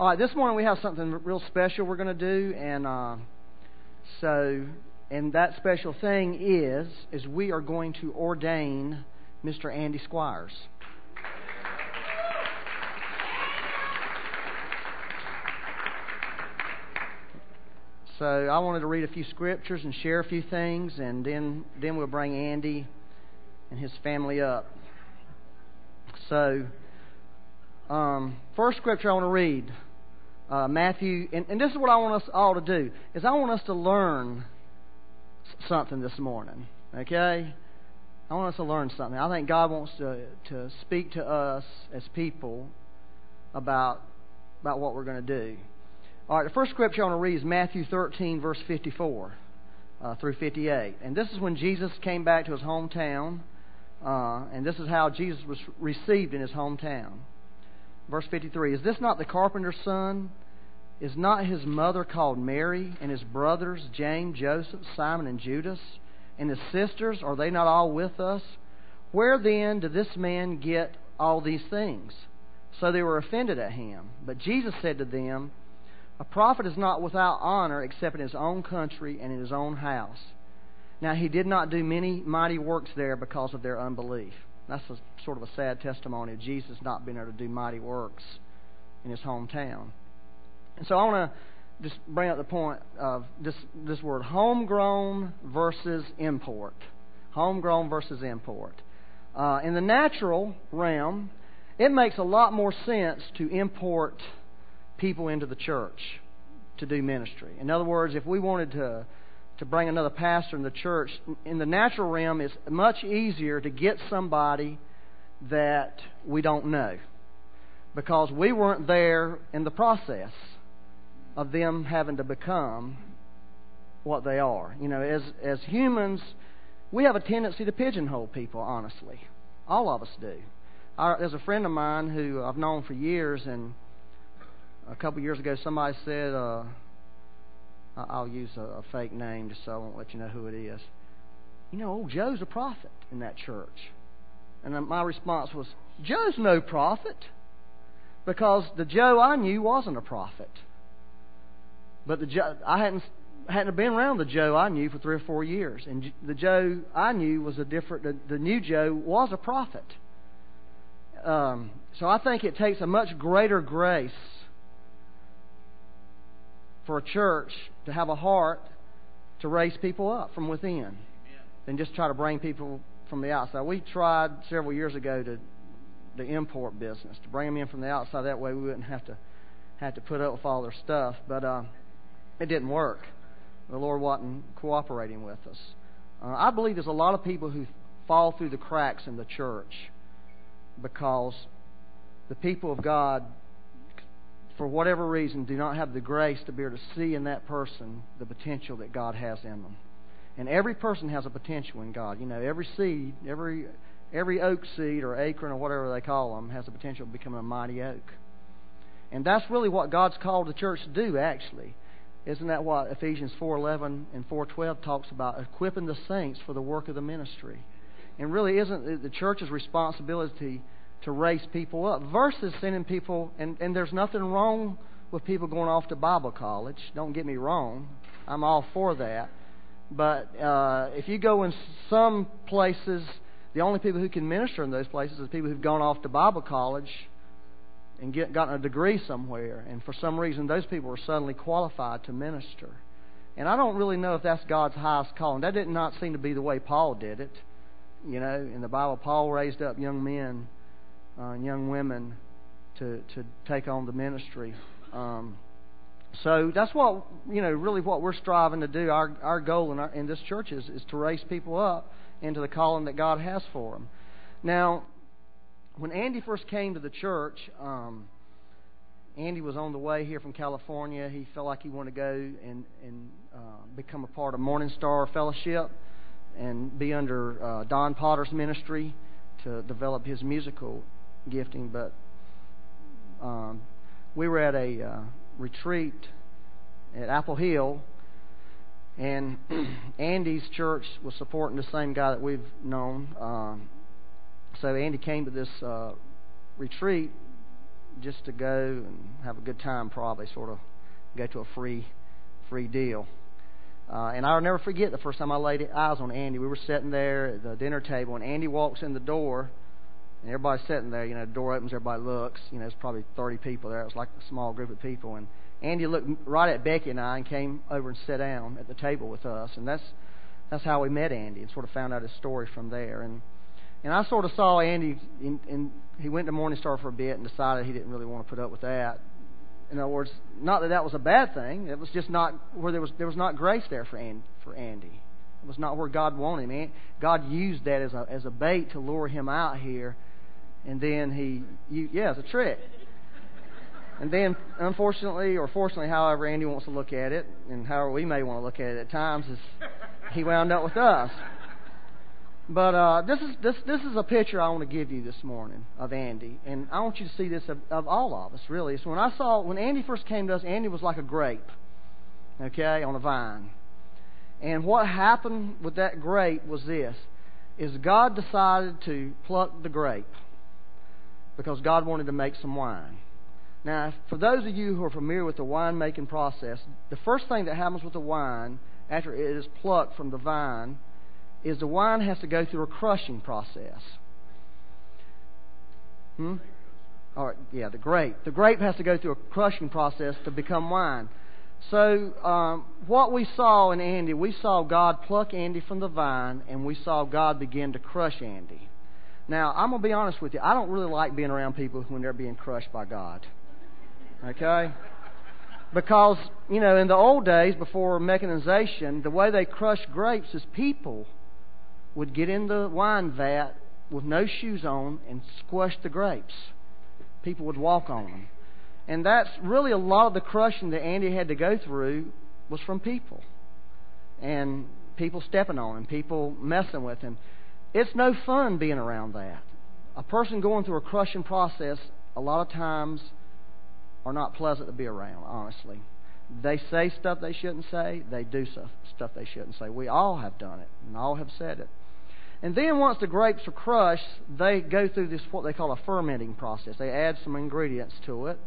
All right, this morning we have something real special we're going to do, and uh, so, and that special thing is, is we are going to ordain Mr. Andy Squyres. So I wanted to read a few scriptures and share a few things, and then then we'll bring Andy and his family up. So, um, first scripture I want to read, uh, Matthew, and, and this is what I want us all to do: is I want us to learn something this morning. Okay, I want us to learn something. I think God wants to to speak to us as people about about what we're going to do. All right, the first scripture I want to read is Matthew 13, verse 54 uh, through 58. And this is when Jesus came back to his hometown, uh, and this is how Jesus was received in his hometown. Verse 53 Is this not the carpenter's son? Is not his mother called Mary, and his brothers, James, Joseph, Simon, and Judas? And his sisters, are they not all with us? Where then did this man get all these things? So they were offended at him. But Jesus said to them, a prophet is not without honor except in his own country and in his own house. Now, he did not do many mighty works there because of their unbelief. That's a, sort of a sad testimony of Jesus not being able to do mighty works in his hometown. And so I want to just bring up the point of this, this word homegrown versus import. Homegrown versus import. Uh, in the natural realm, it makes a lot more sense to import people into the church to do ministry. In other words, if we wanted to to bring another pastor in the church, in the natural realm, it's much easier to get somebody that we don't know because we weren't there in the process of them having to become what they are. You know, as as humans, we have a tendency to pigeonhole people. Honestly, all of us do. Our, there's a friend of mine who I've known for years, and a couple years ago, somebody said, uh, I'll use a, a fake name just so I won't let you know who it is. You know, old Joe's a prophet in that church. And my response was, Joe's no prophet. Because the Joe I knew wasn't a prophet. But the Joe, I hadn't hadn't been around the Joe I knew for three or four years, and the Joe I knew was a different. The, the new Joe was a prophet. Um, so I think it takes a much greater grace for a church to have a heart to raise people up from within Amen. than just try to bring people from the outside. We tried several years ago to the import business to bring them in from the outside. That way we wouldn't have to have to put up with all their stuff. But uh, it didn't work. The Lord wasn't cooperating with us. Uh, I believe there's a lot of people who fall through the cracks in the church because the people of God for whatever reason, do not have the grace to be able to see in that person the potential that God has in them. And every person has a potential in God. You know, every seed, every every oak seed or acorn or whatever they call them has the potential of becoming a mighty oak. And that's really what God's called the church to do, actually. Isn't that what Ephesians 4.11 and 4.12 talks about? Equipping the saints for the work of the ministry. And really isn't the church's responsibility to raise people up versus sending people, and, and there's nothing wrong with people going off to Bible college. Don't get me wrong. I'm all for that. But uh, if you go in some places, the only people who can minister in those places are people who've gone off to Bible college and get, gotten a degree somewhere. And for some reason, those people are suddenly qualified to minister. And I don't really know if that's God's highest calling. That did not seem to be the way Paul did it. You know, in the Bible, Paul raised up young men uh, young women to to take on the ministry. Um, so that's what you know. Really, what we're striving to do. Our our goal in, our, in this church is is to raise people up into the calling that God has for them. Now, when Andy first came to the church, um, Andy was on the way here from California. He felt like he wanted to go and and uh, become a part of MorningStar Fellowship and be under uh, Don Potter's ministry to develop his musical gifting, but um, we were at a uh, retreat at Apple Hill, and Andy's church was supporting the same guy that we've known. Um, so Andy came to this uh, retreat just to go and have a good time, probably sort of go to a free free deal. Uh, and I'll never forget the first time I laid eyes on Andy. We were sitting there at the dinner table, and Andy walks in the door, and everybody's sitting there. You know, the door opens, everybody looks. You know, there's probably 30 people there. It was like a small group of people, and Andy looked right at Becky and I and came over and sat down at the table with us, and that's that's how we met Andy and sort of found out his story from there. And and I sort of saw Andy, in, in, he went to MorningStar for a bit and decided he didn't really want to put up with that. In other words, not that that was a bad thing. It was just not where there was there was not grace there for Andy. For Andy, it was not where God wanted him. God used that as a as a bait to lure him out here, and then he, you, yeah, it's a trick. And then, unfortunately, or fortunately, however Andy wants to look at it, and however we may want to look at it at times, is he wound up with us. But uh, this is this this is a picture I want to give you this morning of Andy, and I want you to see this of, of all of us. Really, so when I saw when Andy first came to us, Andy was like a grape, okay, on a vine. And what happened with that grape was this: is God decided to pluck the grape because God wanted to make some wine. Now, for those of you who are familiar with the winemaking process, the first thing that happens with the wine after it is plucked from the vine is the wine has to go through a crushing process. Hmm? All right, yeah, the grape. The grape has to go through a crushing process to become wine. So, um, what we saw in Andy, we saw God pluck Andy from the vine, and we saw God begin to crush Andy. Now, I'm going to be honest with you. I don't really like being around people when they're being crushed by God. Okay? Because, you know, in the old days, before mechanization, the way they crushed grapes is people would get in the wine vat with no shoes on and squash the grapes. People would walk on them. And that's really a lot of the crushing that Andy had to go through was from people. And people stepping on him, people messing with him. It's no fun being around that. A person going through a crushing process, a lot of times, are not pleasant to be around, honestly. They say stuff they shouldn't say, they do stuff, they shouldn't say. We all have done it, and all have said it. And then once the grapes are crushed, they go through this what they call a fermenting process. They add some ingredients to it.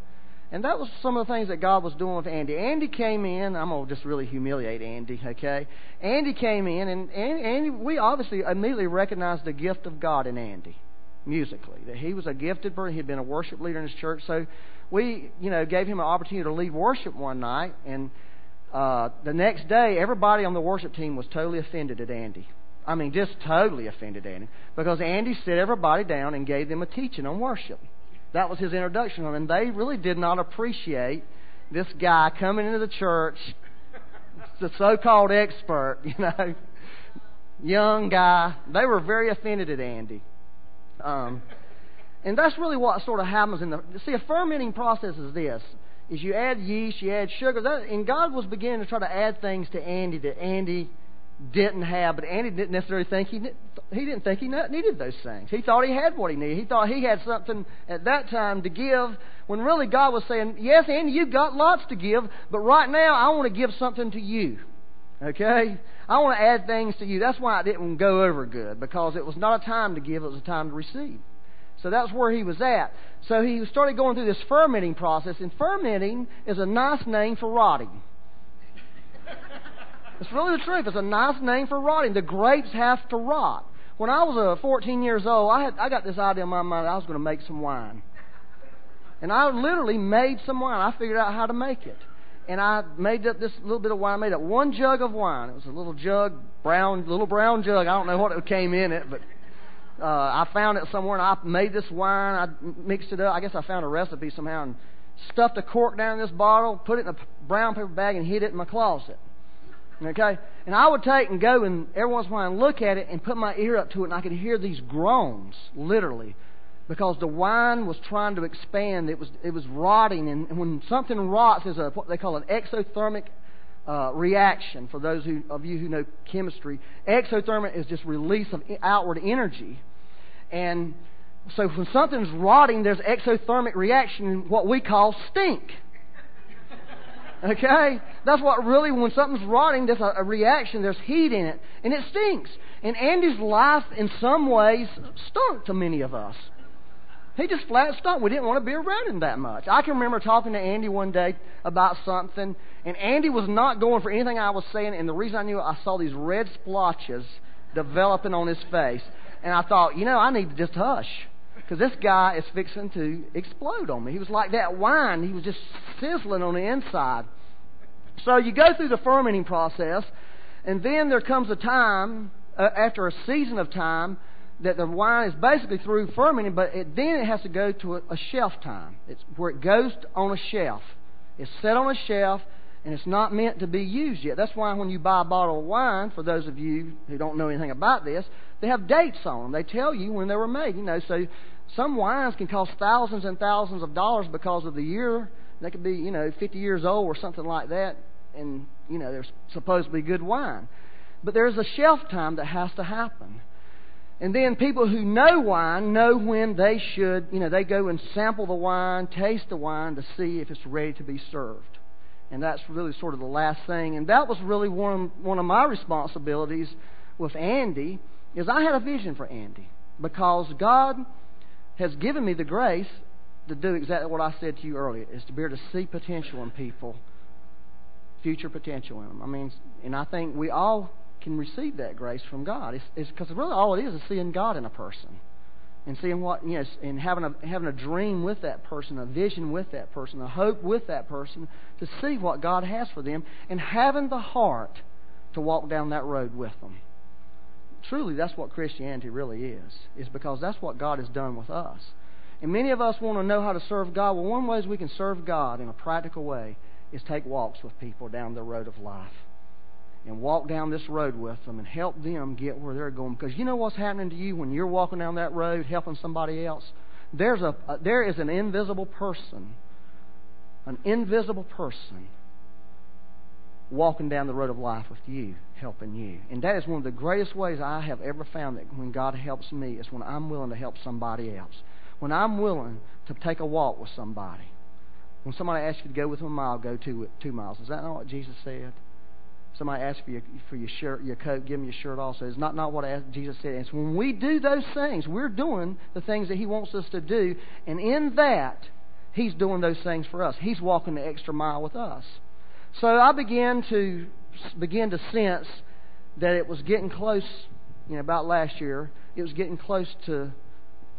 And that was some of the things that God was doing with Andy. Andy came in. I'm gonna just really humiliate Andy, okay? Andy came in, and Andy, we obviously immediately recognized the gift of God in Andy, musically. That he was a gifted person. He'd been a worship leader in his church, so we, you know, gave him an opportunity to lead worship one night. And uh, the next day, everybody on the worship team was totally offended at Andy. I mean, just totally offended Andy. Because Andy set everybody down and gave them a teaching on worship. That was his introduction to them. And they really did not appreciate this guy coming into the church, the so called expert, you know, young guy. They were very offended at Andy. Um, and that's really what sort of happens in the. See, a fermenting process is this is you add yeast, you add sugar, that, and God was beginning to try to add things to Andy that Andy didn't have, but Andy didn't necessarily think he he didn't think he needed those things. He thought he had what he needed. He thought he had something at that time to give, when really God was saying, "Yes, Andy, you've got lots to give, but right now I want to give something to you." Okay, I want to add things to you. That's why it didn't go over good because it was not a time to give; it was a time to receive. So that's where he was at. So he started going through this fermenting process, and fermenting is a nice name for rotting. It's really the truth. It's a nice name for rotting. The grapes have to rot. When I was uh, 14 years old, I had I got this idea in my mind I was going to make some wine, and I literally made some wine. I figured out how to make it, and I made up this little bit of wine. I made up one jug of wine. It was a little jug, brown, little brown jug. I don't know what it came in it, but uh, I found it somewhere, and I made this wine. I mixed it up. I guess I found a recipe somehow, and stuffed a cork down in this bottle, put it in a brown paper bag, and hid it in my closet. Okay? And I would take and go and every once in a while and look at it and put my ear up to it, and I could hear these groans, literally, because the wine was trying to expand. It was it was rotting, and when something rots, there's a what they call an exothermic uh, reaction. For those who, of you who know chemistry, exothermic is just release of outward energy, and so when something's rotting, there's exothermic reaction, what we call stink. Okay? That's what really, when something's rotting, there's a, a reaction, there's heat in it, and it stinks. And Andy's life, in some ways, stunk to many of us. He just flat stunk. We didn't want to be around him that much. I can remember talking to Andy one day about something, and Andy was not going for anything I was saying, and the reason I knew I saw these red splotches developing on his face. And I thought, you know, I need to just hush. Because this guy is fixing to explode on me. He was like that wine. He was just sizzling on the inside. So you go through the fermenting process, and then there comes a time, uh, after a season of time, that the wine is basically through fermenting, but it, then it has to go to a, a shelf time. It's where it goes on a shelf. It's set on a shelf, and it's not meant to be used yet. That's why when you buy a bottle of wine, for those of you who don't know anything about this, they have dates on them. They tell you when they were made. You know, so some wines can cost thousands and thousands of dollars because of the year. They could be, you know, 50 years old or something like that, and you know they're supposed to be good wine. But there's a shelf time that has to happen. And then people who know wine know when they should, you know, they go and sample the wine, taste the wine to see if it's ready to be served. And that's really sort of the last thing. And that was really one, one of my responsibilities with Andy is I had a vision for Andy because God has given me the grace to do exactly what I said to you earlier, is to be able to see potential in people, future potential in them. I mean, and I think we all can receive that grace from God. It's because really all it is is seeing God in a person and seeing what you know, and having a having a dream with that person, a vision with that person, a hope with that person to see what God has for them, and having the heart to walk down that road with them. Truly, that's what Christianity really is. Is because that's what God has done with us. And many of us want to know how to serve God. Well, one way we can serve God in a practical way is take walks with people down the road of life and walk down this road with them and help them get where they're going. Because you know what's happening to you when you're walking down that road helping somebody else? There's a, there is an invisible person, an invisible person walking down the road of life with you, helping you. And that is one of the greatest ways I have ever found that when God helps me is when I'm willing to help somebody else. When I'm willing to take a walk with somebody. When somebody asks you to go with them a mile, go two, two miles. Is that not what Jesus said? Somebody asks for your for your shirt, your coat, give them your shirt also. It's not, not what Jesus said. It's when we do those things, we're doing the things that He wants us to do, and in that, He's doing those things for us. He's walking the extra mile with us. So I began to begin to sense that it was getting close. You know, about last year, it was getting close to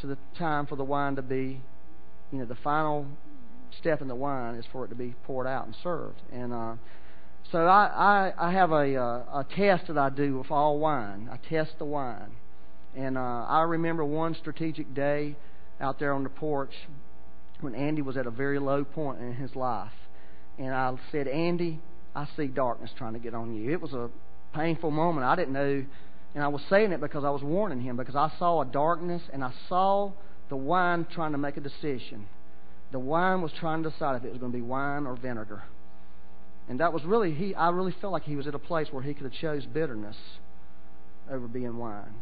to the time for the wine to be, you know, the final step in the wine is for it to be poured out and served. And uh, so I, I, I have a, uh, a test that I do with all wine. I test the wine. And uh, I remember one strategic day out there on the porch when Andy was at a very low point in his life. And I said, Andy, I see darkness trying to get on you. It was a painful moment. I didn't know. And I was saying it because I was warning him, because I saw a darkness and I saw the wine trying to make a decision. The wine was trying to decide if it was going to be wine or vinegar. And that was really he I really felt like he was at a place where he could have chose bitterness over being wine.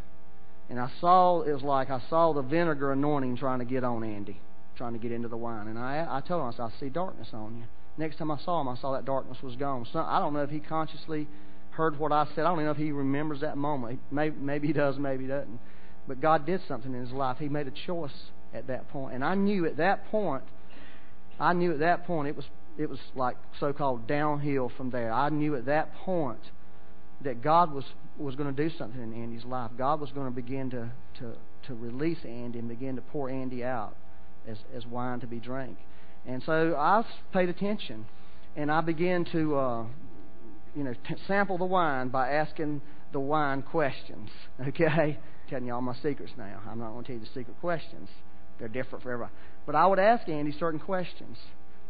And I saw it was like I saw the vinegar anointing trying to get on Andy, trying to get into the wine. And I I told him I said, I see darkness on you. Next time I saw him, I saw that darkness was gone. So I don't know if he consciously heard what I said. I don't even know if he remembers that moment. Maybe, maybe he does, maybe he doesn't. But God did something in his life. He made a choice at that point. And I knew at that point, I knew at that point it was it was like so-called downhill from there. I knew at that point that God was was going to do something in Andy's life. God was going to begin to to to release Andy and begin to pour Andy out as as wine to be drank. And so I paid attention, and I began to uh, you know t- sample the wine by asking the wine questions. Okay, telling you all my secrets now. I'm not going to tell you the secret questions. They're different for everybody. But I would ask Andy certain questions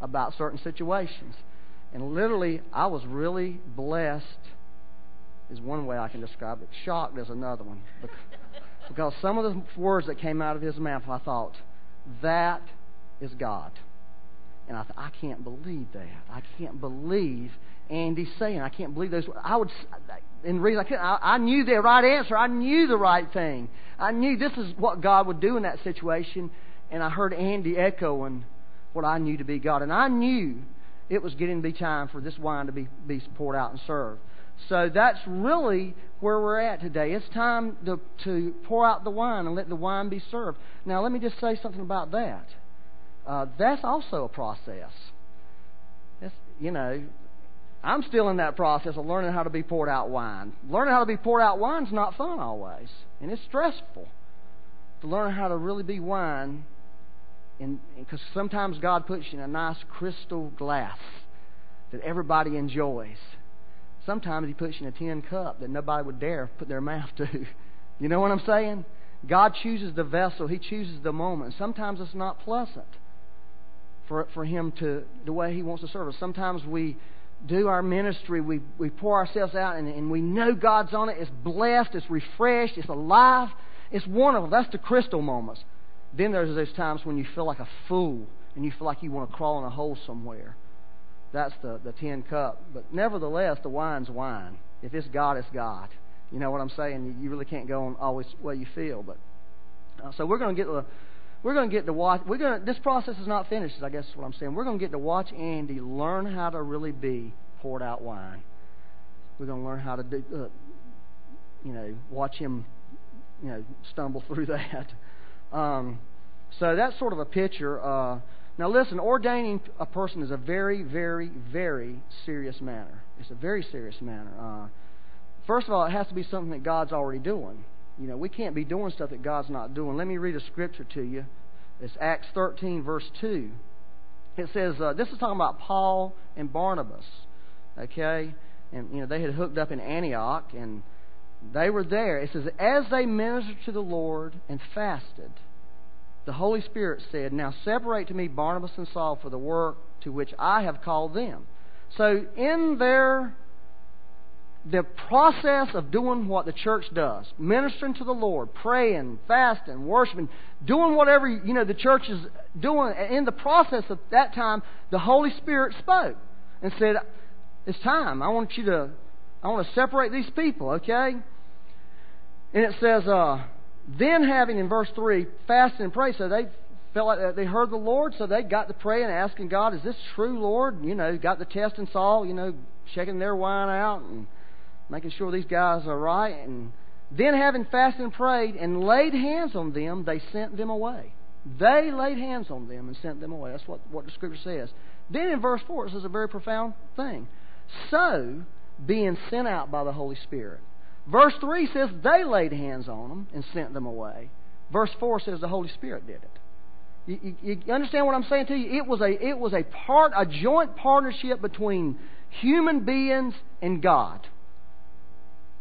about certain situations. And literally, I was really blessed, is one way I can describe it. Shocked is another one. Because some of the words that came out of his mouth, I thought, that is God. And I thought, I can't believe that. I can't believe Andy's saying. I can't believe those. I would, in reason, I, couldn't, I, I knew the right answer. I knew the right thing. I knew this is what God would do in that situation. And I heard Andy echoing what I knew to be God. And I knew it was getting to be time for this wine to be, be poured out and served. So that's really where we're at today. It's time to, to pour out the wine and let the wine be served. Now, let me just say something about that. Uh, that's also a process. It's, you know, I'm still in that process of learning how to be poured out wine. Learning how to be poured out wine is not fun always, and it's stressful to learn how to really be wine. Because sometimes God puts you in a nice crystal glass that everybody enjoys. Sometimes He puts you in a tin cup that nobody would dare put their mouth to. You know what I'm saying? God chooses the vessel, He chooses the moment. Sometimes it's not pleasant for, for Him to, the way He wants to serve us. Sometimes we do our ministry, we, we pour ourselves out, and, and we know God's on it. It's blessed, it's refreshed, it's alive, it's wonderful. That's the crystal moments. Then there's those times when you feel like a fool and you feel like you want to crawl in a hole somewhere. That's the, the tin cup. But nevertheless, the wine's wine. If it's God, it's God. You know what I'm saying? You really can't go on always way you feel. But uh, so we're going to get the we're going to get to watch. We're going to, this process is not finished. I guess is what I'm saying. We're going to get to watch Andy learn how to really be poured out wine. We're going to learn how to do, uh, you know, watch him, you know, stumble through that. Um, so that's sort of a picture. Uh, now, listen, ordaining a person is a very, very, very serious matter. It's a very serious matter. Uh, first of all, it has to be something that God's already doing. You know, we can't be doing stuff that God's not doing. Let me read a scripture to you. It's Acts 13, verse 2. It says, uh, this is talking about Paul and Barnabas. Okay? And, you know, they had hooked up in Antioch, and they were there. It says, as they ministered to the Lord and fasted, the Holy Spirit said, Now separate to me Barnabas and Saul for the work to which I have called them. So, in their the process of doing what the church does, ministering to the Lord, praying, fasting, worshiping, doing whatever you know the church is doing, in the process of that time, the Holy Spirit spoke and said, "It's time. I want you to, I want to separate these people." Okay, and it says, uh, then having in verse 3 fasted and prayed, so they felt like uh, they heard the Lord, so they got to praying and asking God, Is this true, Lord? You know, got the test and saw, you know, checking their wine out and making sure these guys are right. And then having fasted and prayed and laid hands on them, they sent them away. They laid hands on them and sent them away. That's what, what the scripture says. Then in verse 4, it says a very profound thing. So, being sent out by the Holy Spirit. Verse 3 says they laid hands on them and sent them away. Verse 4 says the Holy Spirit did it. You, you, you, understand what I'm saying to you? It was a it was a part a joint partnership between human beings and God.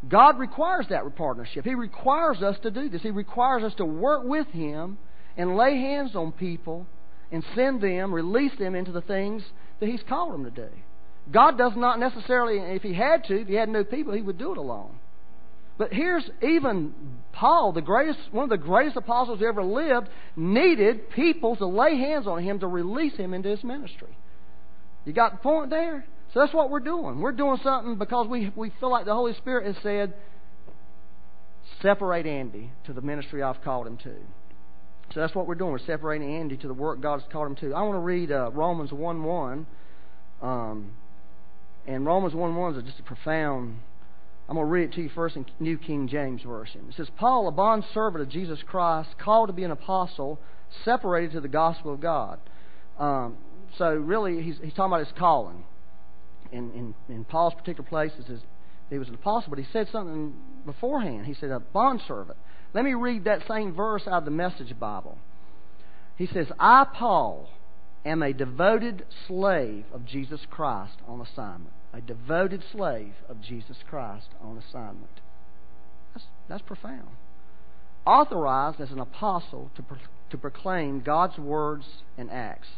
God requires that partnership. He requires us to do this. He requires us to work with Him and lay hands on people and send them, release them into the things that He's called them to do. God does not necessarily, if He had to, if He had no people, He would do it alone. But here's even Paul, the greatest, one of the greatest apostles who ever lived, needed people to lay hands on him to release him into his ministry. You got the point there? So that's what we're doing. We're doing something because we, we feel like the Holy Spirit has said, separate Andy to the ministry I've called him to. So that's what we're doing. We're separating Andy to the work God's called him to. I want to read uh, Romans 1 1. Um, and Romans 1 1 is just a profound I'm going to read it to you first in New King James Version. It says, Paul, a bondservant of Jesus Christ, called to be an apostle, separated to the gospel of God. Um, so really, he's, he's talking about his calling. In, in, in Paul's particular place, it says he was an apostle, but he said something beforehand. He said, a bondservant. Let me read that same verse out of the Message Bible. He says, I, Paul, am a devoted slave of Jesus Christ on assignment a devoted slave of Jesus Christ on assignment. That's, that's profound. Authorized as an apostle to, pro- to proclaim God's words and acts.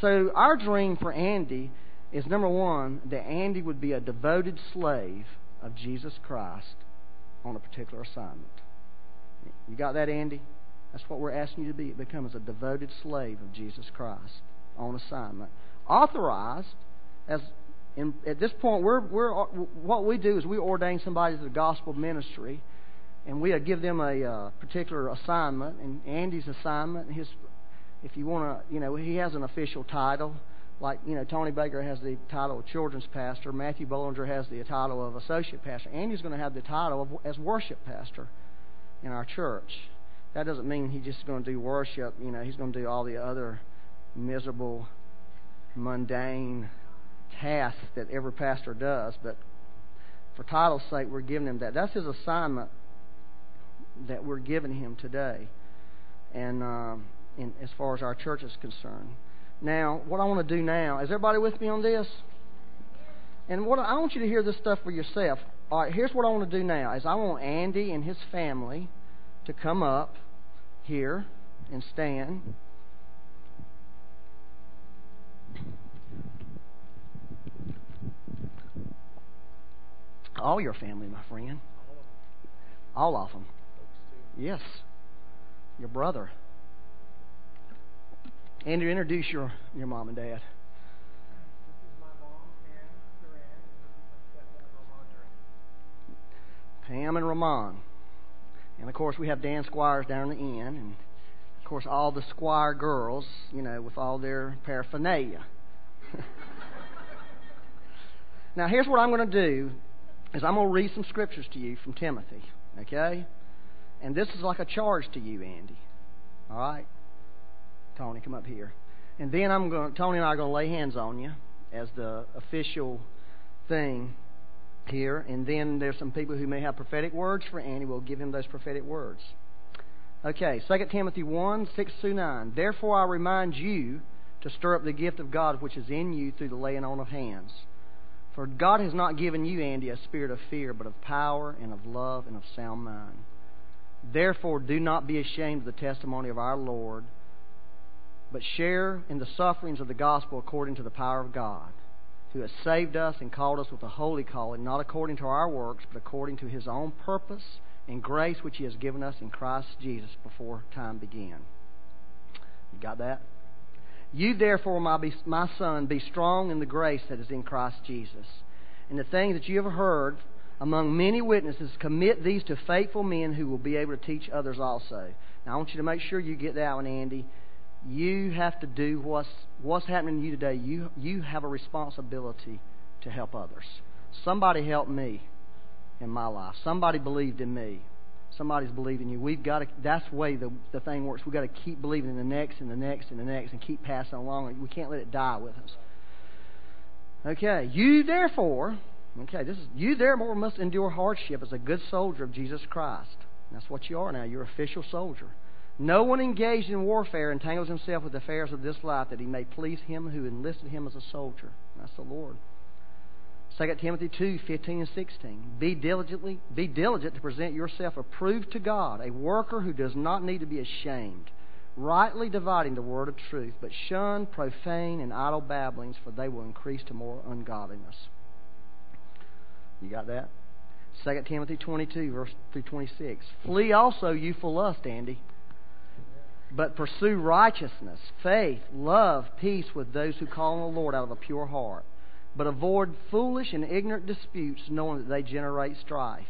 So, our dream for Andy is number one, that Andy would be a devoted slave of Jesus Christ on a particular assignment. You got that, Andy? That's what we're asking you to be. Become as a devoted slave of Jesus Christ on assignment. Authorized as and at this point, we're, we're, what we do is we ordain somebody to the gospel ministry, and we give them a uh, particular assignment. And Andy's assignment, his, if you want to, you know, he has an official title, like you know Tony Baker has the title of children's pastor, Matthew Bollinger has the title of associate pastor. Andy's going to have the title of as worship pastor in our church. That doesn't mean he's just going to do worship. You know, he's going to do all the other miserable, mundane tasks that every pastor does. But for title's sake, we're giving him that. That's his assignment that we're giving him today, and um, as far as our church is concerned. Now, what I want to do now is everybody with me on this? And what I want you to hear this stuff for yourself. All right, here's what I want to do now: is I want Andy and his family to come up here and stand. All your family, my friend. All of them. Yes. Your brother. And Andrew, introduce your, your mom and dad. Pam and Ramon. And of course, we have Dan Squyres down in the end, and of course, all the Squire girls, you know, with all their paraphernalia. now, here's what I'm going to do: is I'm going to read some scriptures to you from Timothy, okay? And this is like a charge to you, Andy. All right, Tony, come up here. And then I'm going. to, Tony and I are going to lay hands on you as the official thing here, and then there's some people who may have prophetic words for Andy. We'll give him those prophetic words. Okay, 2 Timothy 1 6 through 9. Therefore, I remind you to stir up the gift of God which is in you through the laying on of hands. For God has not given you, Andy, a spirit of fear, but of power and of love and of sound mind. Therefore, do not be ashamed of the testimony of our Lord, but share in the sufferings of the gospel according to the power of God who has saved us and called us with a holy calling, not according to our works, but according to his own purpose and grace which he has given us in Christ Jesus before time began. You got that? You therefore, my, be, my son, be strong in the grace that is in Christ Jesus. And the things that you have heard among many witnesses, commit these to faithful men who will be able to teach others also. Now, I want you to make sure you get that one, Andy you have to do what's what's happening to you today. You you have a responsibility to help others. Somebody helped me in my life. Somebody believed in me. Somebody's believing you. We've got to. That's the way the the thing works. We've got to keep believing in the next and the next and the next and keep passing along. We can't let it die with us. Okay. You therefore. Okay. This is you therefore must endure hardship as a good soldier of Jesus Christ. That's what you are now. You're official soldier. No one engaged in warfare entangles himself with the affairs of this life that he may please him who enlisted him as a soldier. That's the Lord. 2 Timothy 2, 15 and 16. Be diligently be diligent to present yourself approved to God, a worker who does not need to be ashamed, rightly dividing the word of truth, but shun profane and idle babblings, for they will increase to more ungodliness. You got that? 2 Timothy 22, verse through 26. Flee also youthful lust, Andy but pursue righteousness, faith, love, peace with those who call on the Lord out of a pure heart. But avoid foolish and ignorant disputes, knowing that they generate strife.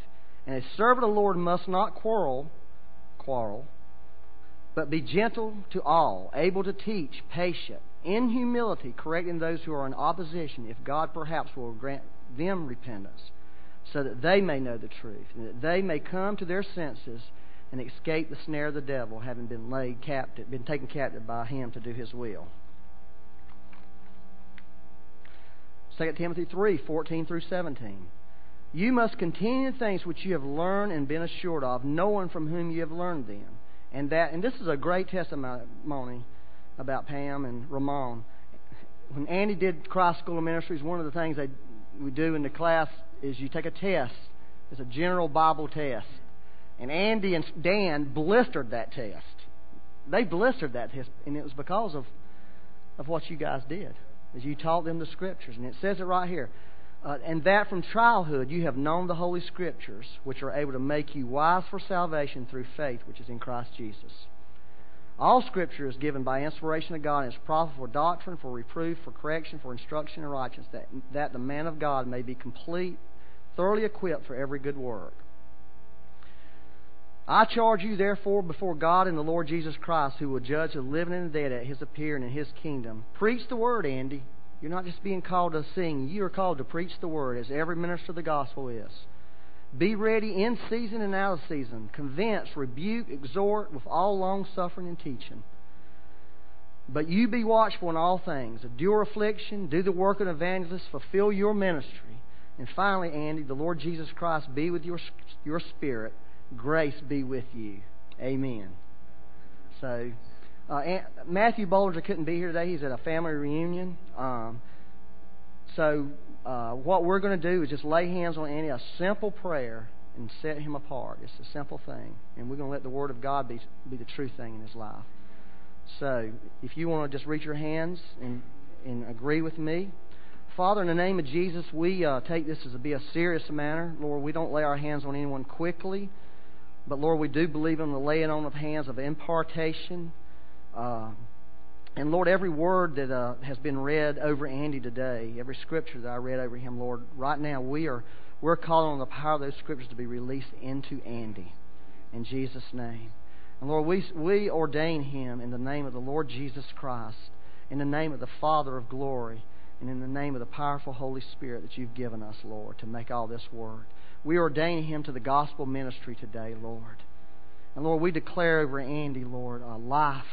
And a servant of the Lord must not quarrel, quarrel, but be gentle to all, able to teach, patient, in humility, correcting those who are in opposition, if God perhaps will grant them repentance, so that they may know the truth, and that they may come to their senses and escape the snare of the devil, having been laid captive, been taken captive by him to do his will. 2 Timothy 3 14 through 17. You must continue the things which you have learned and been assured of, knowing from whom you have learned them. And that, and this is a great testimony about Pam and Ramon. When Andy did Christ School of Ministries, one of the things they we do in the class is you take a test. It's a general Bible test. And Andy and Dan blistered that test. They blistered that test, and it was because of, of what you guys did, as you taught them the Scriptures. And it says it right here. Uh, and that from childhood you have known the Holy Scriptures, which are able to make you wise for salvation through faith, which is in Christ Jesus. All Scripture is given by inspiration of God and is profitable for doctrine, for reproof, for correction, for instruction in righteousness, that, that the man of God may be complete, thoroughly equipped for every good work. I charge you, therefore, before God and the Lord Jesus Christ, who will judge the living and the dead at his appearing in his kingdom. Preach the word, Andy. You're not just being called to sing, you are called to preach the word, as every minister of the gospel is. Be ready in season and out of season. Convince, rebuke, exhort with all long suffering and teaching. But you be watchful in all things. Endure affliction. Do the work of an evangelist. Fulfill your ministry. And finally, Andy, the Lord Jesus Christ be with your, your spirit. Grace be with you. Amen. So, uh, Matthew Bollinger couldn't be here today. He's at a family reunion. Um, so, uh, what we're going to do is just lay hands on Andy, a simple prayer, and set him apart. It's a simple thing. And we're going to let the Word of God be, be the true thing in his life. So, if you want to just reach your hands and, and agree with me. Father, in the name of Jesus, we uh, take this as to be a serious matter. Lord, we don't lay our hands on anyone quickly. But Lord, we do believe in the laying on of hands of impartation. Uh, and Lord, every word that uh, has been read over Andy today, every scripture that I read over him, Lord, right now we are we're calling on the power of those scriptures to be released into Andy. In Jesus' name. And Lord, we, we ordain him in the name of the Lord Jesus Christ, in the name of the Father of glory, and in the name of the powerful Holy Spirit that you've given us, Lord, to make all this work. We ordain him to the gospel ministry today, Lord. And Lord, we declare over Andy, Lord, a life.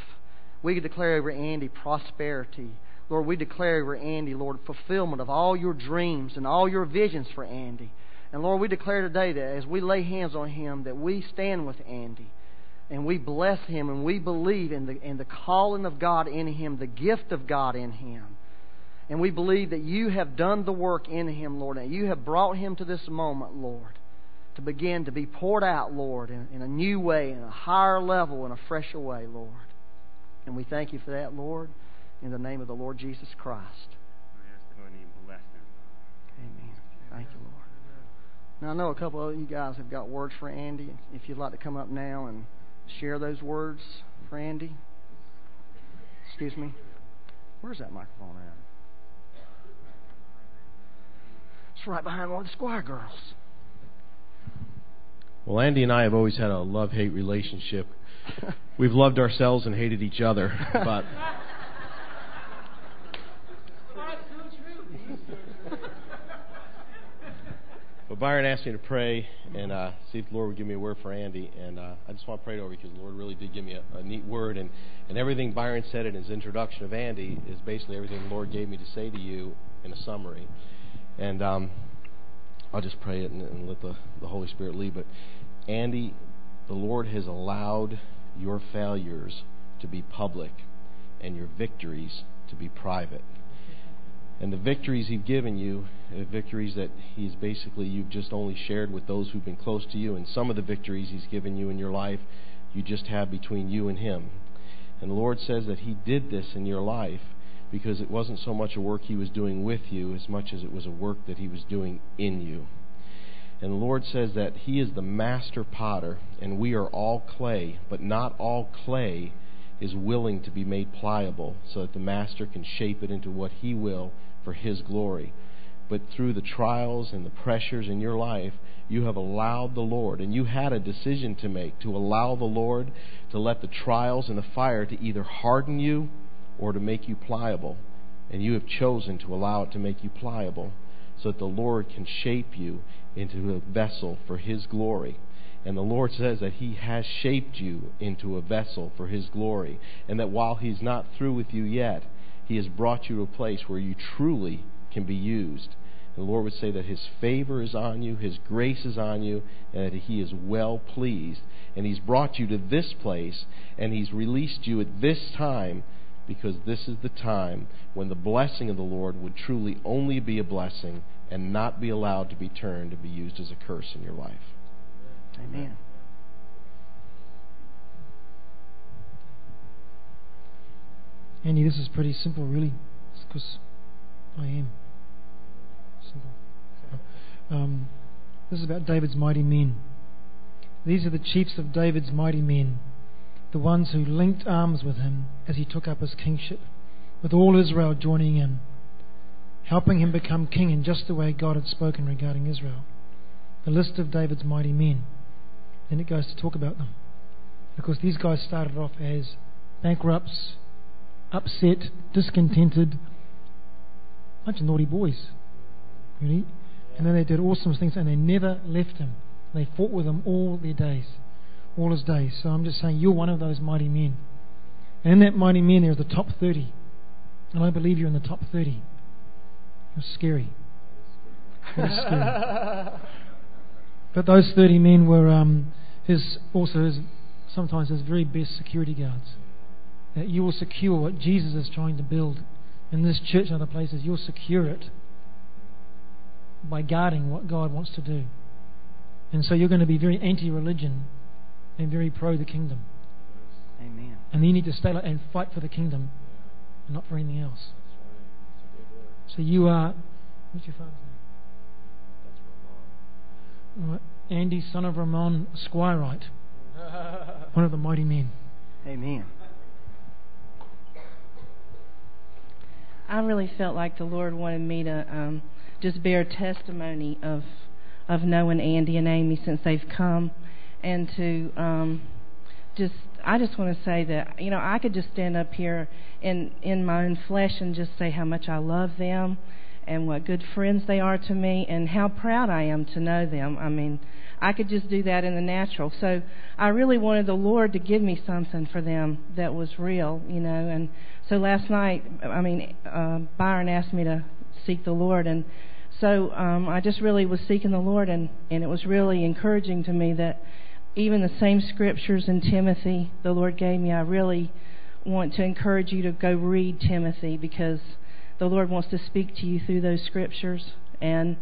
We declare over Andy prosperity. Lord, we declare over Andy, Lord, fulfillment of all your dreams and all your visions for Andy. And Lord, we declare today that as we lay hands on him, that we stand with Andy and we bless him and we believe in the, in the calling of God in him, the gift of God in him. And we believe that you have done the work in him, Lord, and you have brought him to this moment, Lord, to begin to be poured out, Lord, in, in a new way, in a higher level, in a fresher way, Lord. And we thank you for that, Lord, in the name of the Lord Jesus Christ. We ask the Lord and bless him. Amen. Thank you, Lord. Now, I know a couple of you guys have got words for Andy. If you'd like to come up now and share those words for Andy. Excuse me. Where's that microphone at? It's right behind one of the Squire girls. Well, Andy and I have always had a love hate relationship. We've loved ourselves and hated each other, but. but Byron asked me to pray and uh, see if the Lord would give me a word for Andy, and uh, I just want to pray it over because the Lord really did give me a, a neat word, and, and everything Byron said in his introduction of Andy is basically everything the Lord gave me to say to you in a summary. And um, I'll just pray it and, and let the, the Holy Spirit lead. But Andy, the Lord has allowed your failures to be public and your victories to be private. And the victories He's given you, the victories that He's basically you've just only shared with those who've been close to you, and some of the victories He's given you in your life, you just have between you and Him. And the Lord says that He did this in your life because it wasn't so much a work he was doing with you as much as it was a work that he was doing in you. And the Lord says that he is the master potter and we are all clay, but not all clay is willing to be made pliable so that the master can shape it into what he will for his glory. But through the trials and the pressures in your life, you have allowed the Lord, and you had a decision to make to allow the Lord to let the trials and the fire to either harden you or to make you pliable. And you have chosen to allow it to make you pliable so that the Lord can shape you into a vessel for His glory. And the Lord says that He has shaped you into a vessel for His glory. And that while He's not through with you yet, He has brought you to a place where you truly can be used. And the Lord would say that His favor is on you, His grace is on you, and that He is well pleased. And He's brought you to this place, and He's released you at this time because this is the time when the blessing of the Lord would truly only be a blessing and not be allowed to be turned to be used as a curse in your life. Amen. Andy, this is pretty simple, really, because I am simple. Um, this is about David's mighty men. These are the chiefs of David's mighty men the ones who linked arms with him as he took up his kingship, with all Israel joining in, helping him become king in just the way God had spoken regarding Israel. The list of David's mighty men. Then it goes to talk about them. Because these guys started off as bankrupts, upset, discontented, bunch of naughty boys. Really? And then they did awesome things and they never left him. They fought with him all their days, all his days. So I'm just saying, you're one of those mighty men. And in that mighty men, there's the top 30. And I believe you're in the top 30. You're scary. Very scary. but those 30 men were um, his also his, sometimes his very best security guards. That you will secure what Jesus is trying to build in this church and other places. You'll secure it by guarding what God wants to do. And so you're going to be very anti religion and very pro the kingdom. Amen. And you need to stay and fight for the kingdom and not for anything else. So you are, what's your father's name? Right. Andy, son of Ramon Squirite, one of the mighty men. Amen. I really felt like the Lord wanted me to um, just bear testimony of of knowing Andy and Amy since they've come, and to um, just I just want to say that you know I could just stand up here in in my own flesh and just say how much I love them and what good friends they are to me and how proud I am to know them. I mean, I could just do that in the natural. So I really wanted the Lord to give me something for them that was real, you know. And so last night, I mean, uh, Byron asked me to seek the Lord, and so um, I just really was seeking the Lord, and and it was really encouraging to me that even the same scriptures in Timothy the Lord gave me, I really want to encourage you to go read Timothy because the Lord wants to speak to you through those scriptures, and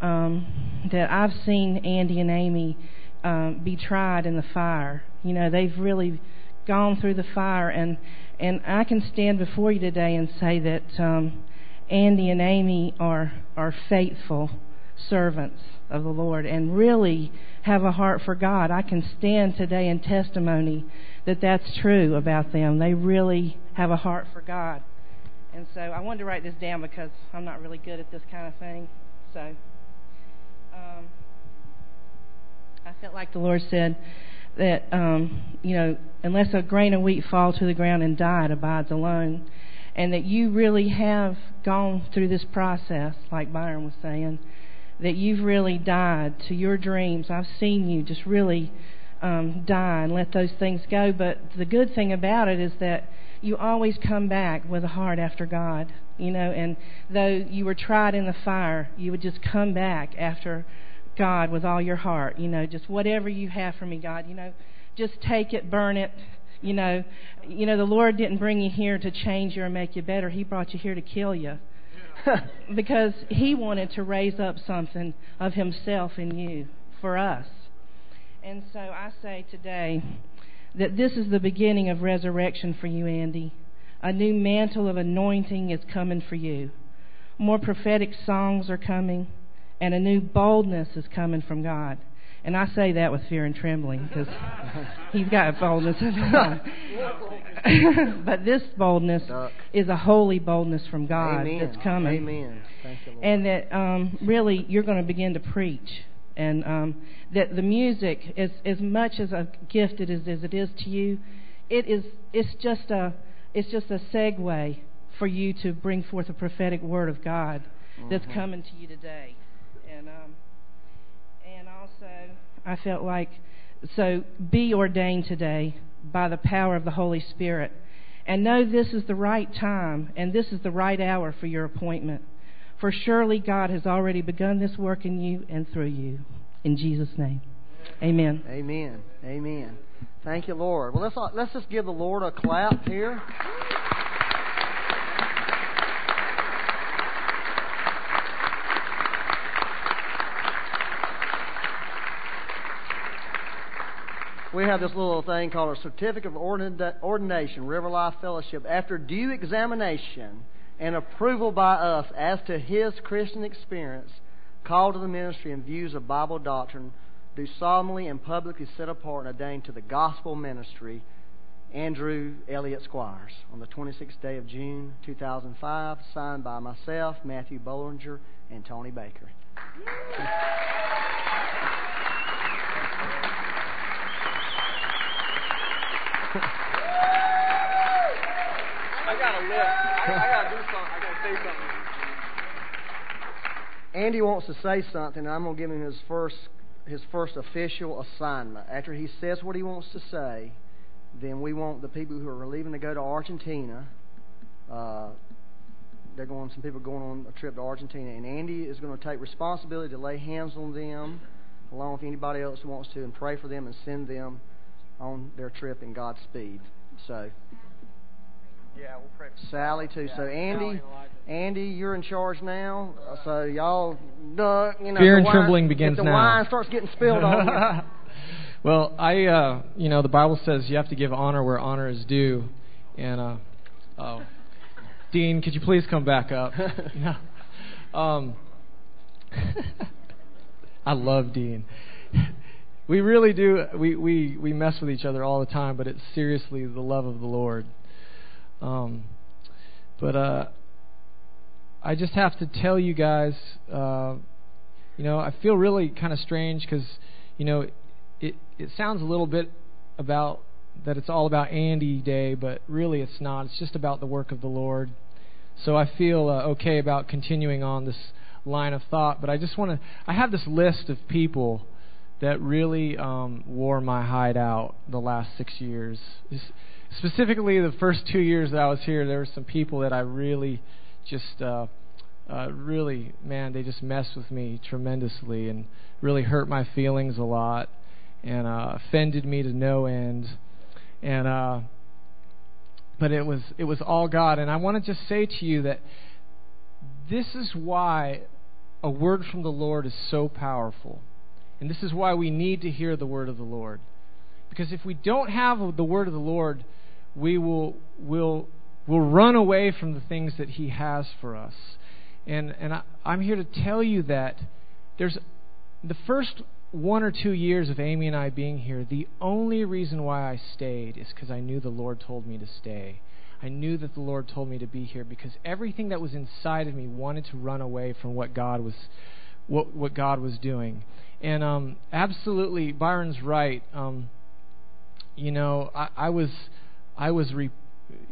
um, that I've seen Andy and Amy um, be tried in the fire. You know, they've really gone through the fire, and and I can stand before you today and say that um, Andy and Amy are are faithful servants of the Lord and really have a heart for God. I can stand today in testimony that that's true about them. They really have a heart for God. And so I wanted to write this down because I'm not really good at this kind of thing. So um, I felt like the Lord said that, um, you know, unless a grain of wheat fall to the ground and die, it abides alone. And that you really have gone through this process, like Byron was saying, that you've really died to your dreams. I've seen you just really um, die and let those things go. But the good thing about it is that you always come back with a heart after God, you know, and though you were tried in the fire, you would just come back after God with all your heart, you know, just whatever you have for me, God, you know, just take it, burn it, you know. You know, the Lord didn't bring you here to change you or make you better. He brought you here to kill you. because he wanted to raise up something of himself in you for us. And so I say today, that this is the beginning of resurrection for you, Andy. A new mantle of anointing is coming for you. More prophetic songs are coming, and a new boldness is coming from God. And I say that with fear and trembling because he's got boldness but this boldness Duck. is a holy boldness from God Amen. that's coming. Amen. Thank you, Lord. And that um, really you're going to begin to preach and um, that the music, as as much as a gift as, as it is to you, it is it's just a it's just a segue for you to bring forth a prophetic word of God that's Mhm. coming to you today, I felt like so be ordained today by the power of the Holy Spirit, and know this is the right time and this is the right hour for your appointment. For surely God has already begun this work in you and through you. In Jesus' name. Amen. Amen. Amen. Thank you, Lord. Well, let's let's just give the Lord a clap here. We have this little thing called a certificate of ordina- ordination, River Life Fellowship. After due examination and approval by us as to his Christian experience, called to the ministry and views of Bible doctrine, do solemnly and publicly set apart and ordain to the gospel ministry, Andrew Elliott Squyres, on the 26th day of June 2005, signed by myself, Matthew Bollinger, and Tony Baker. Andy wants to say something, and I'm to give him his first his first official assignment. After he says what he wants to say, then we want the people who are leaving to go to Argentina. Uh, they're going. Some people are going on a trip to Argentina, and Andy is going to take responsibility to lay hands on them, along with anybody else who wants to, and pray for them and send them on their trip in Godspeed. So. Yeah, we'll pray. Sally too. Yeah, so Andy, Sally and Elijah. Andy, you're in charge now. Uh, So y'all, duh, you know, Fear the and wine- trembling begins if the now. wine starts getting spilled on you. well, I, uh, you know, the Bible says you have to give honor where honor is due, and uh, oh, Dean, could you please come back up? yeah. Um, I love Dean. We really do. We, we we mess with each other all the time, but it's seriously the love of the Lord. Um, but uh, I just have to tell you guys, uh, you know, I feel really kind of strange because, you know, it it sounds a little bit about that it's all about Andy Day, but really it's not. It's just about the work of the Lord. So I feel uh, okay about continuing on this line of thought, but I just want to. I have this list of people that really um, wore my hide out the last six years. S- Specifically, the first two years that I was here, there were some people that I really just. Uh, uh, really, man, they just messed with me tremendously and really hurt my feelings a lot and uh, offended me to no end. And uh, but it was it was all God. And I want to just say to you that this is why a word from the Lord is so powerful, and this is why we need to hear the word of the Lord. Because if we don't have the word of the Lord, we will will will run away from the things that He has for us. And and I, I'm here to tell you that there's the first one or two years of Amy and I being here. The only reason why I stayed is because I knew the Lord told me to stay. I knew that the Lord told me to be here because everything that was inside of me wanted to run away from what God was what what God was doing. And um, absolutely, Byron's right. Um, you know, I, I was I was re-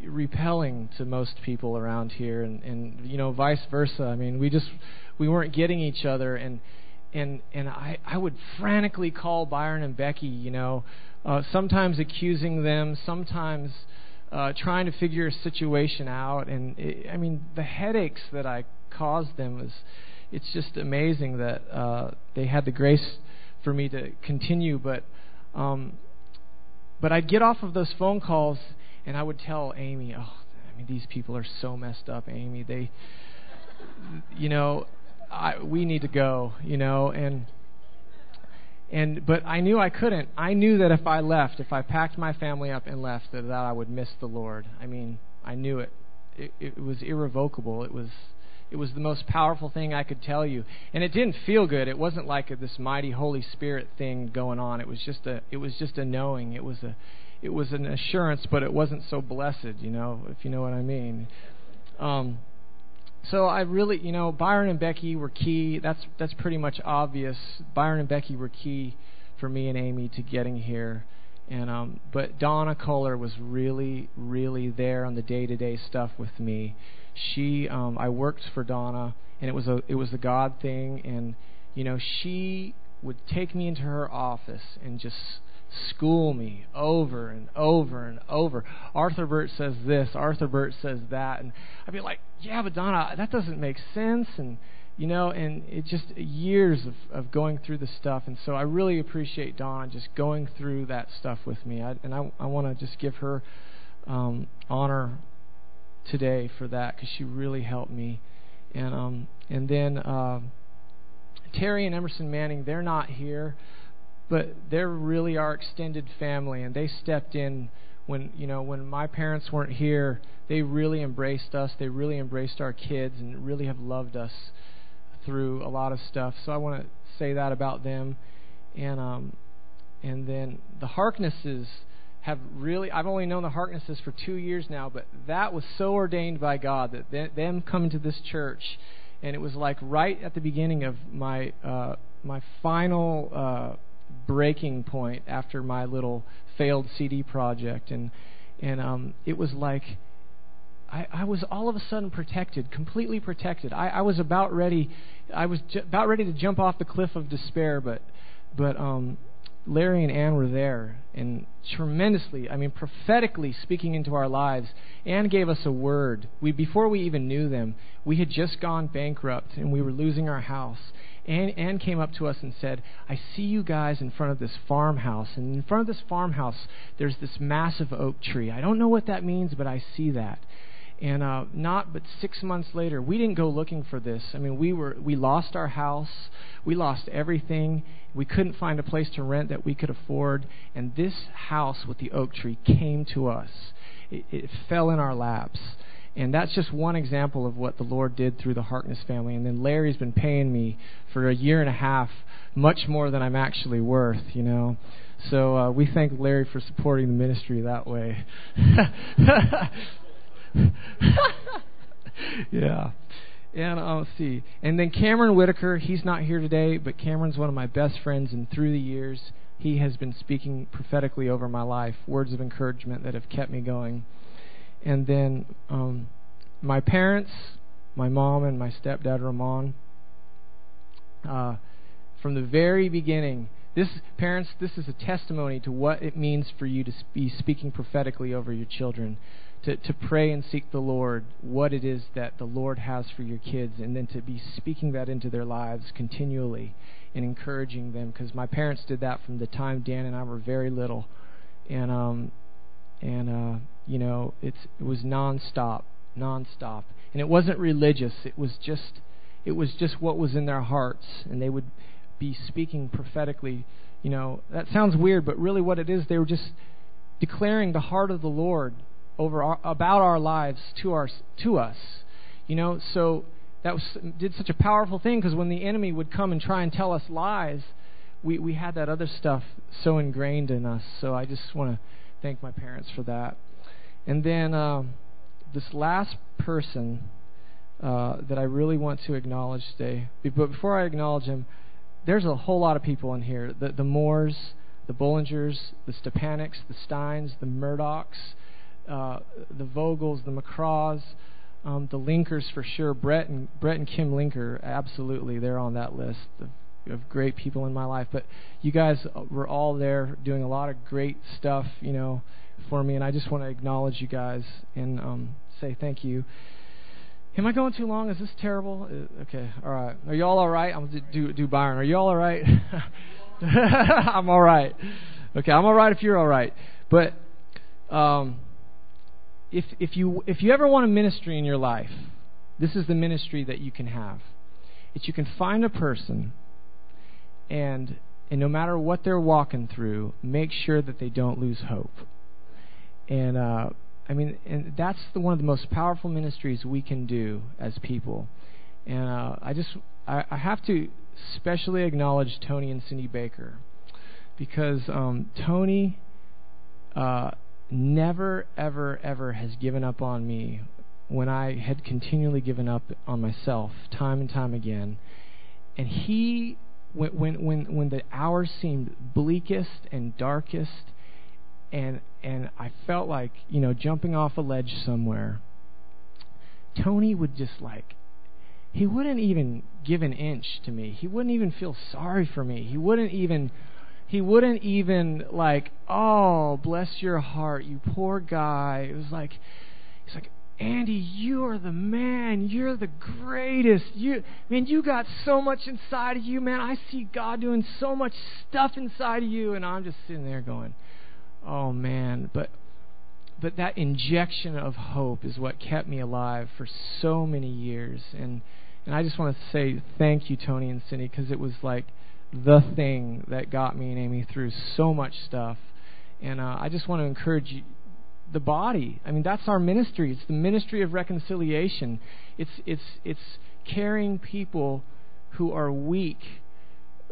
repelling to most people around here, and and you know, vice versa. I mean, we just we weren't getting each other, and and and I I would frantically call Byron and Becky. You know, uh, sometimes accusing them, sometimes. Uh, trying to figure a situation out, and it, I mean the headaches that I caused them was, it's just amazing that uh, they had the grace for me to continue. But um, but I'd get off of those phone calls and I would tell Amy, "Oh, I mean these people are so messed up, Amy. They you know, I we need to go, you know, and and but I knew I couldn't. I knew that if I left, if I packed my family up and left, that, that I would miss the Lord. I mean, I knew it. It, it was irrevocable. It was it was the most powerful thing I could tell you, and it didn't feel good. It wasn't like a, this mighty Holy Spirit thing going on. It was just a it was just a knowing. It was a it was an assurance, but it wasn't so blessed. You know, if you know what I mean. Um, so I really, you know, Byron and Becky were key. That's that's pretty much obvious. Byron and Becky were key for me and Amy to getting here. And um but Donna Kohler was really really there on the day-to-day stuff with me. She um I worked for Donna and it was a it was a God thing and you know, she would take me into her office and just school me over and over and over. Arthur Burt says this, Arthur Burt says that, and I'd be like, yeah, but Donna, that doesn't make sense, and you know, and it just years of of going through the stuff, and so I really appreciate Donna just going through that stuff with me, I, and I I want to just give her um, honor today for that because she really helped me, and um and then. Uh, Terry and Emerson Manning, they're not here but they're really our extended family and they stepped in when you know when my parents weren't here they really embraced us they really embraced our kids and really have loved us through a lot of stuff so i want to say that about them and um and then the harknesses have really i've only known the harknesses for two years now but that was so ordained by god that th- them coming to this church and it was like right at the beginning of my uh my final uh breaking point after my little failed CD project, and and um, it was like I, I was all of a sudden protected, completely protected. I, I was about ready. I was ju- about ready to jump off the cliff of despair, but but um, Larry and Ann were there and tremendously, I mean, prophetically speaking into our lives. Ann gave us a word. We before we even knew them, we had just gone bankrupt and we were losing our house. Ann, Ann came up to us and said, I see you guys in front of this farmhouse. And in front of this farmhouse, there's this massive oak tree. I don't know what that means, but I see that. And uh, not but six months later, we didn't go looking for this. I mean, we were we lost our house, we lost everything. We couldn't find a place to rent that we could afford, and this house with the oak tree came to us. It, it fell in our laps. And that's just one example of what the Lord did through the Harkness family. And then Larry's been paying me for a year and a half much more than I'm actually worth, you know. So uh, we thank Larry for supporting the ministry that way. yeah. And uh, let's see. And then Cameron Whitaker, he's not here today, but Cameron's one of my best friends, and through the years, he has been speaking prophetically over my life, words of encouragement that have kept me going. And then um, my parents, my mom and my stepdad Ramon, uh, from the very beginning, this parents, this is a testimony to what it means for you to be speaking prophetically over your children to, to pray and seek the Lord, what it is that the Lord has for your kids, and then to be speaking that into their lives continually and encouraging them. Because my parents did that from the time Dan and I were very little, and um, and uh, you know, it's it was nonstop, nonstop, and it wasn't religious. It was just, it was just what was in their hearts, and they would be speaking prophetically. You know, that sounds weird, but really, what it is, they were just declaring the heart of the Lord over our, about our lives to our to us. You know, so that was did such a powerful thing because when the enemy would come and try and tell us lies, we we had that other stuff so ingrained in us. So I just want to thank my parents for that. And then uh, this last person uh, that I really want to acknowledge today, but before I acknowledge him, there's a whole lot of people in here. The the Moores, the Bollingers, the Stepanics, the Steins, the Murdochs uh, the Vogels, the McCraws, um, the Linkers for sure. Brett and Brett and Kim Linker, absolutely, they're on that list of, of great people in my life. But you guys were all there doing a lot of great stuff, you know, for me, and I just want to acknowledge you guys and um, say thank you. Am I going too long? Is this terrible? Uh, okay, all right. Are y'all all right? I'm gonna do do Byron. Are y'all all right? I'm all right. Okay, I'm all right if you're all right. But um, if if you if you ever want a ministry in your life, this is the ministry that you can have. It's you can find a person and and no matter what they're walking through, make sure that they don't lose hope. And uh, I mean, and that's the, one of the most powerful ministries we can do as people. And uh, I just I, I have to specially acknowledge Tony and Cindy Baker because um, Tony uh, never, ever, ever has given up on me when I had continually given up on myself time and time again. And he, when when when, when the hours seemed bleakest and darkest, and and I felt like you know jumping off a ledge somewhere. Tony would just like he wouldn't even give an inch to me. He wouldn't even feel sorry for me. He wouldn't even he wouldn't even like, oh, bless your heart, you poor guy. It was like, he's like, Andy, you are the man. You're the greatest. You, man, you got so much inside of you, man. I see God doing so much stuff inside of you, and I'm just sitting there going, oh man. But, but that injection of hope is what kept me alive for so many years, and and I just want to say thank you, Tony and Cindy, because it was like the thing that got me and Amy through so much stuff. And uh, I just want to encourage you, the body. I mean, that's our ministry. It's the ministry of reconciliation. It's it's it's carrying people who are weak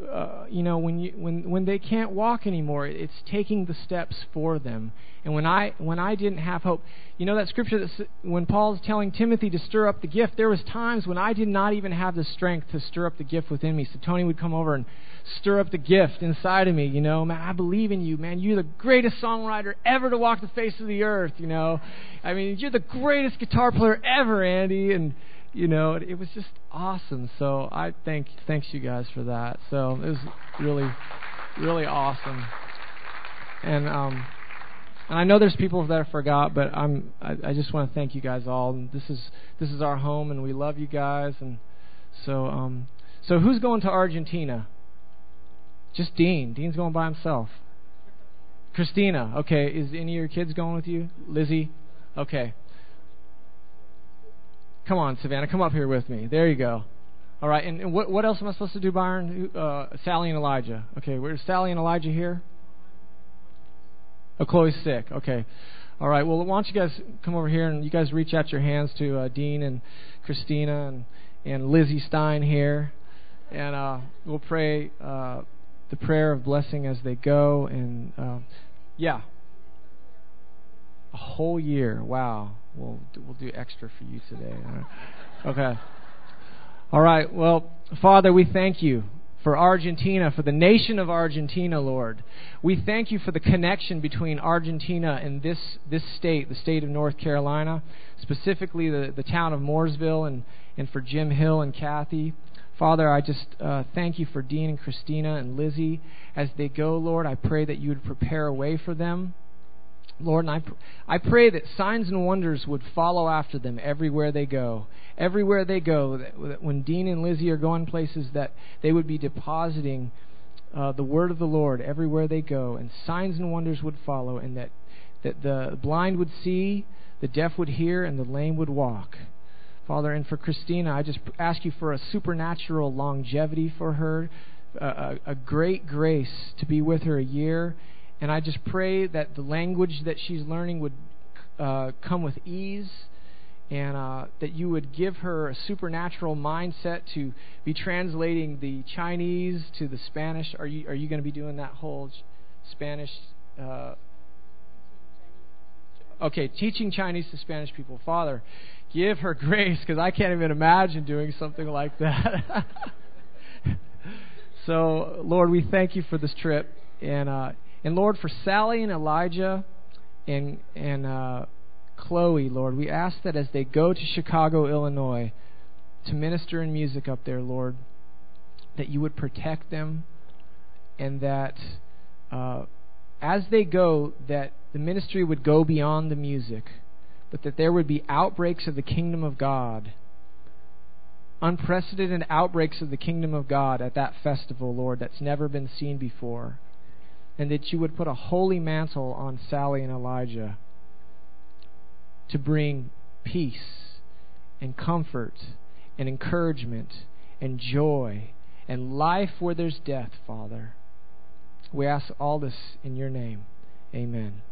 Uh, you know, when you when when they can't walk anymore, it's taking the steps for them. And when I when I didn't have hope, you know that scripture that when Paul's telling Timothy to stir up the gift, there was times when I did not even have the strength to stir up the gift within me. So Tony would come over and stir up the gift inside of me. You know, man, I believe in you, man. You're the greatest songwriter ever to walk the face of the earth. You know, I mean, you're the greatest guitar player ever, Andy, and you know, it, it was just awesome. So I thank thanks you guys for that. So it was really, really awesome. And um, and I know there's people that I forgot, but I'm I, I just want to thank you guys all. And this is this is our home, and we love you guys. And so um, so who's going to Argentina? Just Dean. Dean's going by himself. Christina. Okay. Is any of your kids going with you? Lizzie. Okay. Come on, Savannah, come up here with me. There you go. All right, and, and what what else am I supposed to do, Byron? Uh, Sally and Elijah. Okay, where's Sally and Elijah here? Oh, Chloe's sick. Okay. All right. Well, why don't you guys come over here and you guys reach out your hands to uh, Dean and Christina and and Lizzie Stein here, and uh, we'll pray uh, the prayer of blessing as they go. And uh, yeah, a whole year. Wow. We'll we'll do extra for you today. Okay. All right. Well, Father, we thank you for Argentina, for the nation of Argentina, Lord. We thank you for the connection between Argentina and this this state, the state of North Carolina, specifically the the town of Mooresville, and and for Jim Hill and Kathy. Father, I just uh, thank you for Dean and Christina and Lizzie as they go, Lord. I pray that you would prepare a way for them. Lord, and I, pr- I pray that signs and wonders would follow after them everywhere they go. Everywhere they go, that, that when Dean and Lizzie are going places, that they would be depositing uh, the word of the Lord everywhere they go, and signs and wonders would follow, and that, that the blind would see, the deaf would hear, and the lame would walk. Father, and for Christina, I just ask you for a supernatural longevity for her, a, a great grace to be with her a year and I just pray that the language that she's learning would uh, come with ease and uh, that you would give her a supernatural mindset to be translating the Chinese to the Spanish. Are you are you going to be doing that whole Spanish? Uh, okay, teaching Chinese to Spanish people. Father, give her grace because I can't even imagine doing something like that. so, Lord, we thank you for this trip and. Uh, and Lord, for Sally and Elijah and and uh, Chloe, Lord, we ask that as they go to Chicago, Illinois, to minister in music up there, Lord, that you would protect them, and that uh, as they go, that the ministry would go beyond the music, but that there would be outbreaks of the kingdom of God unprecedented outbreaks of the kingdom of God at that festival, Lord, that's never been seen before and that you would put a holy mantle on Sally and Elijah to bring peace and comfort and encouragement and joy and life where there's death, Father. We ask all this in your name. Amen.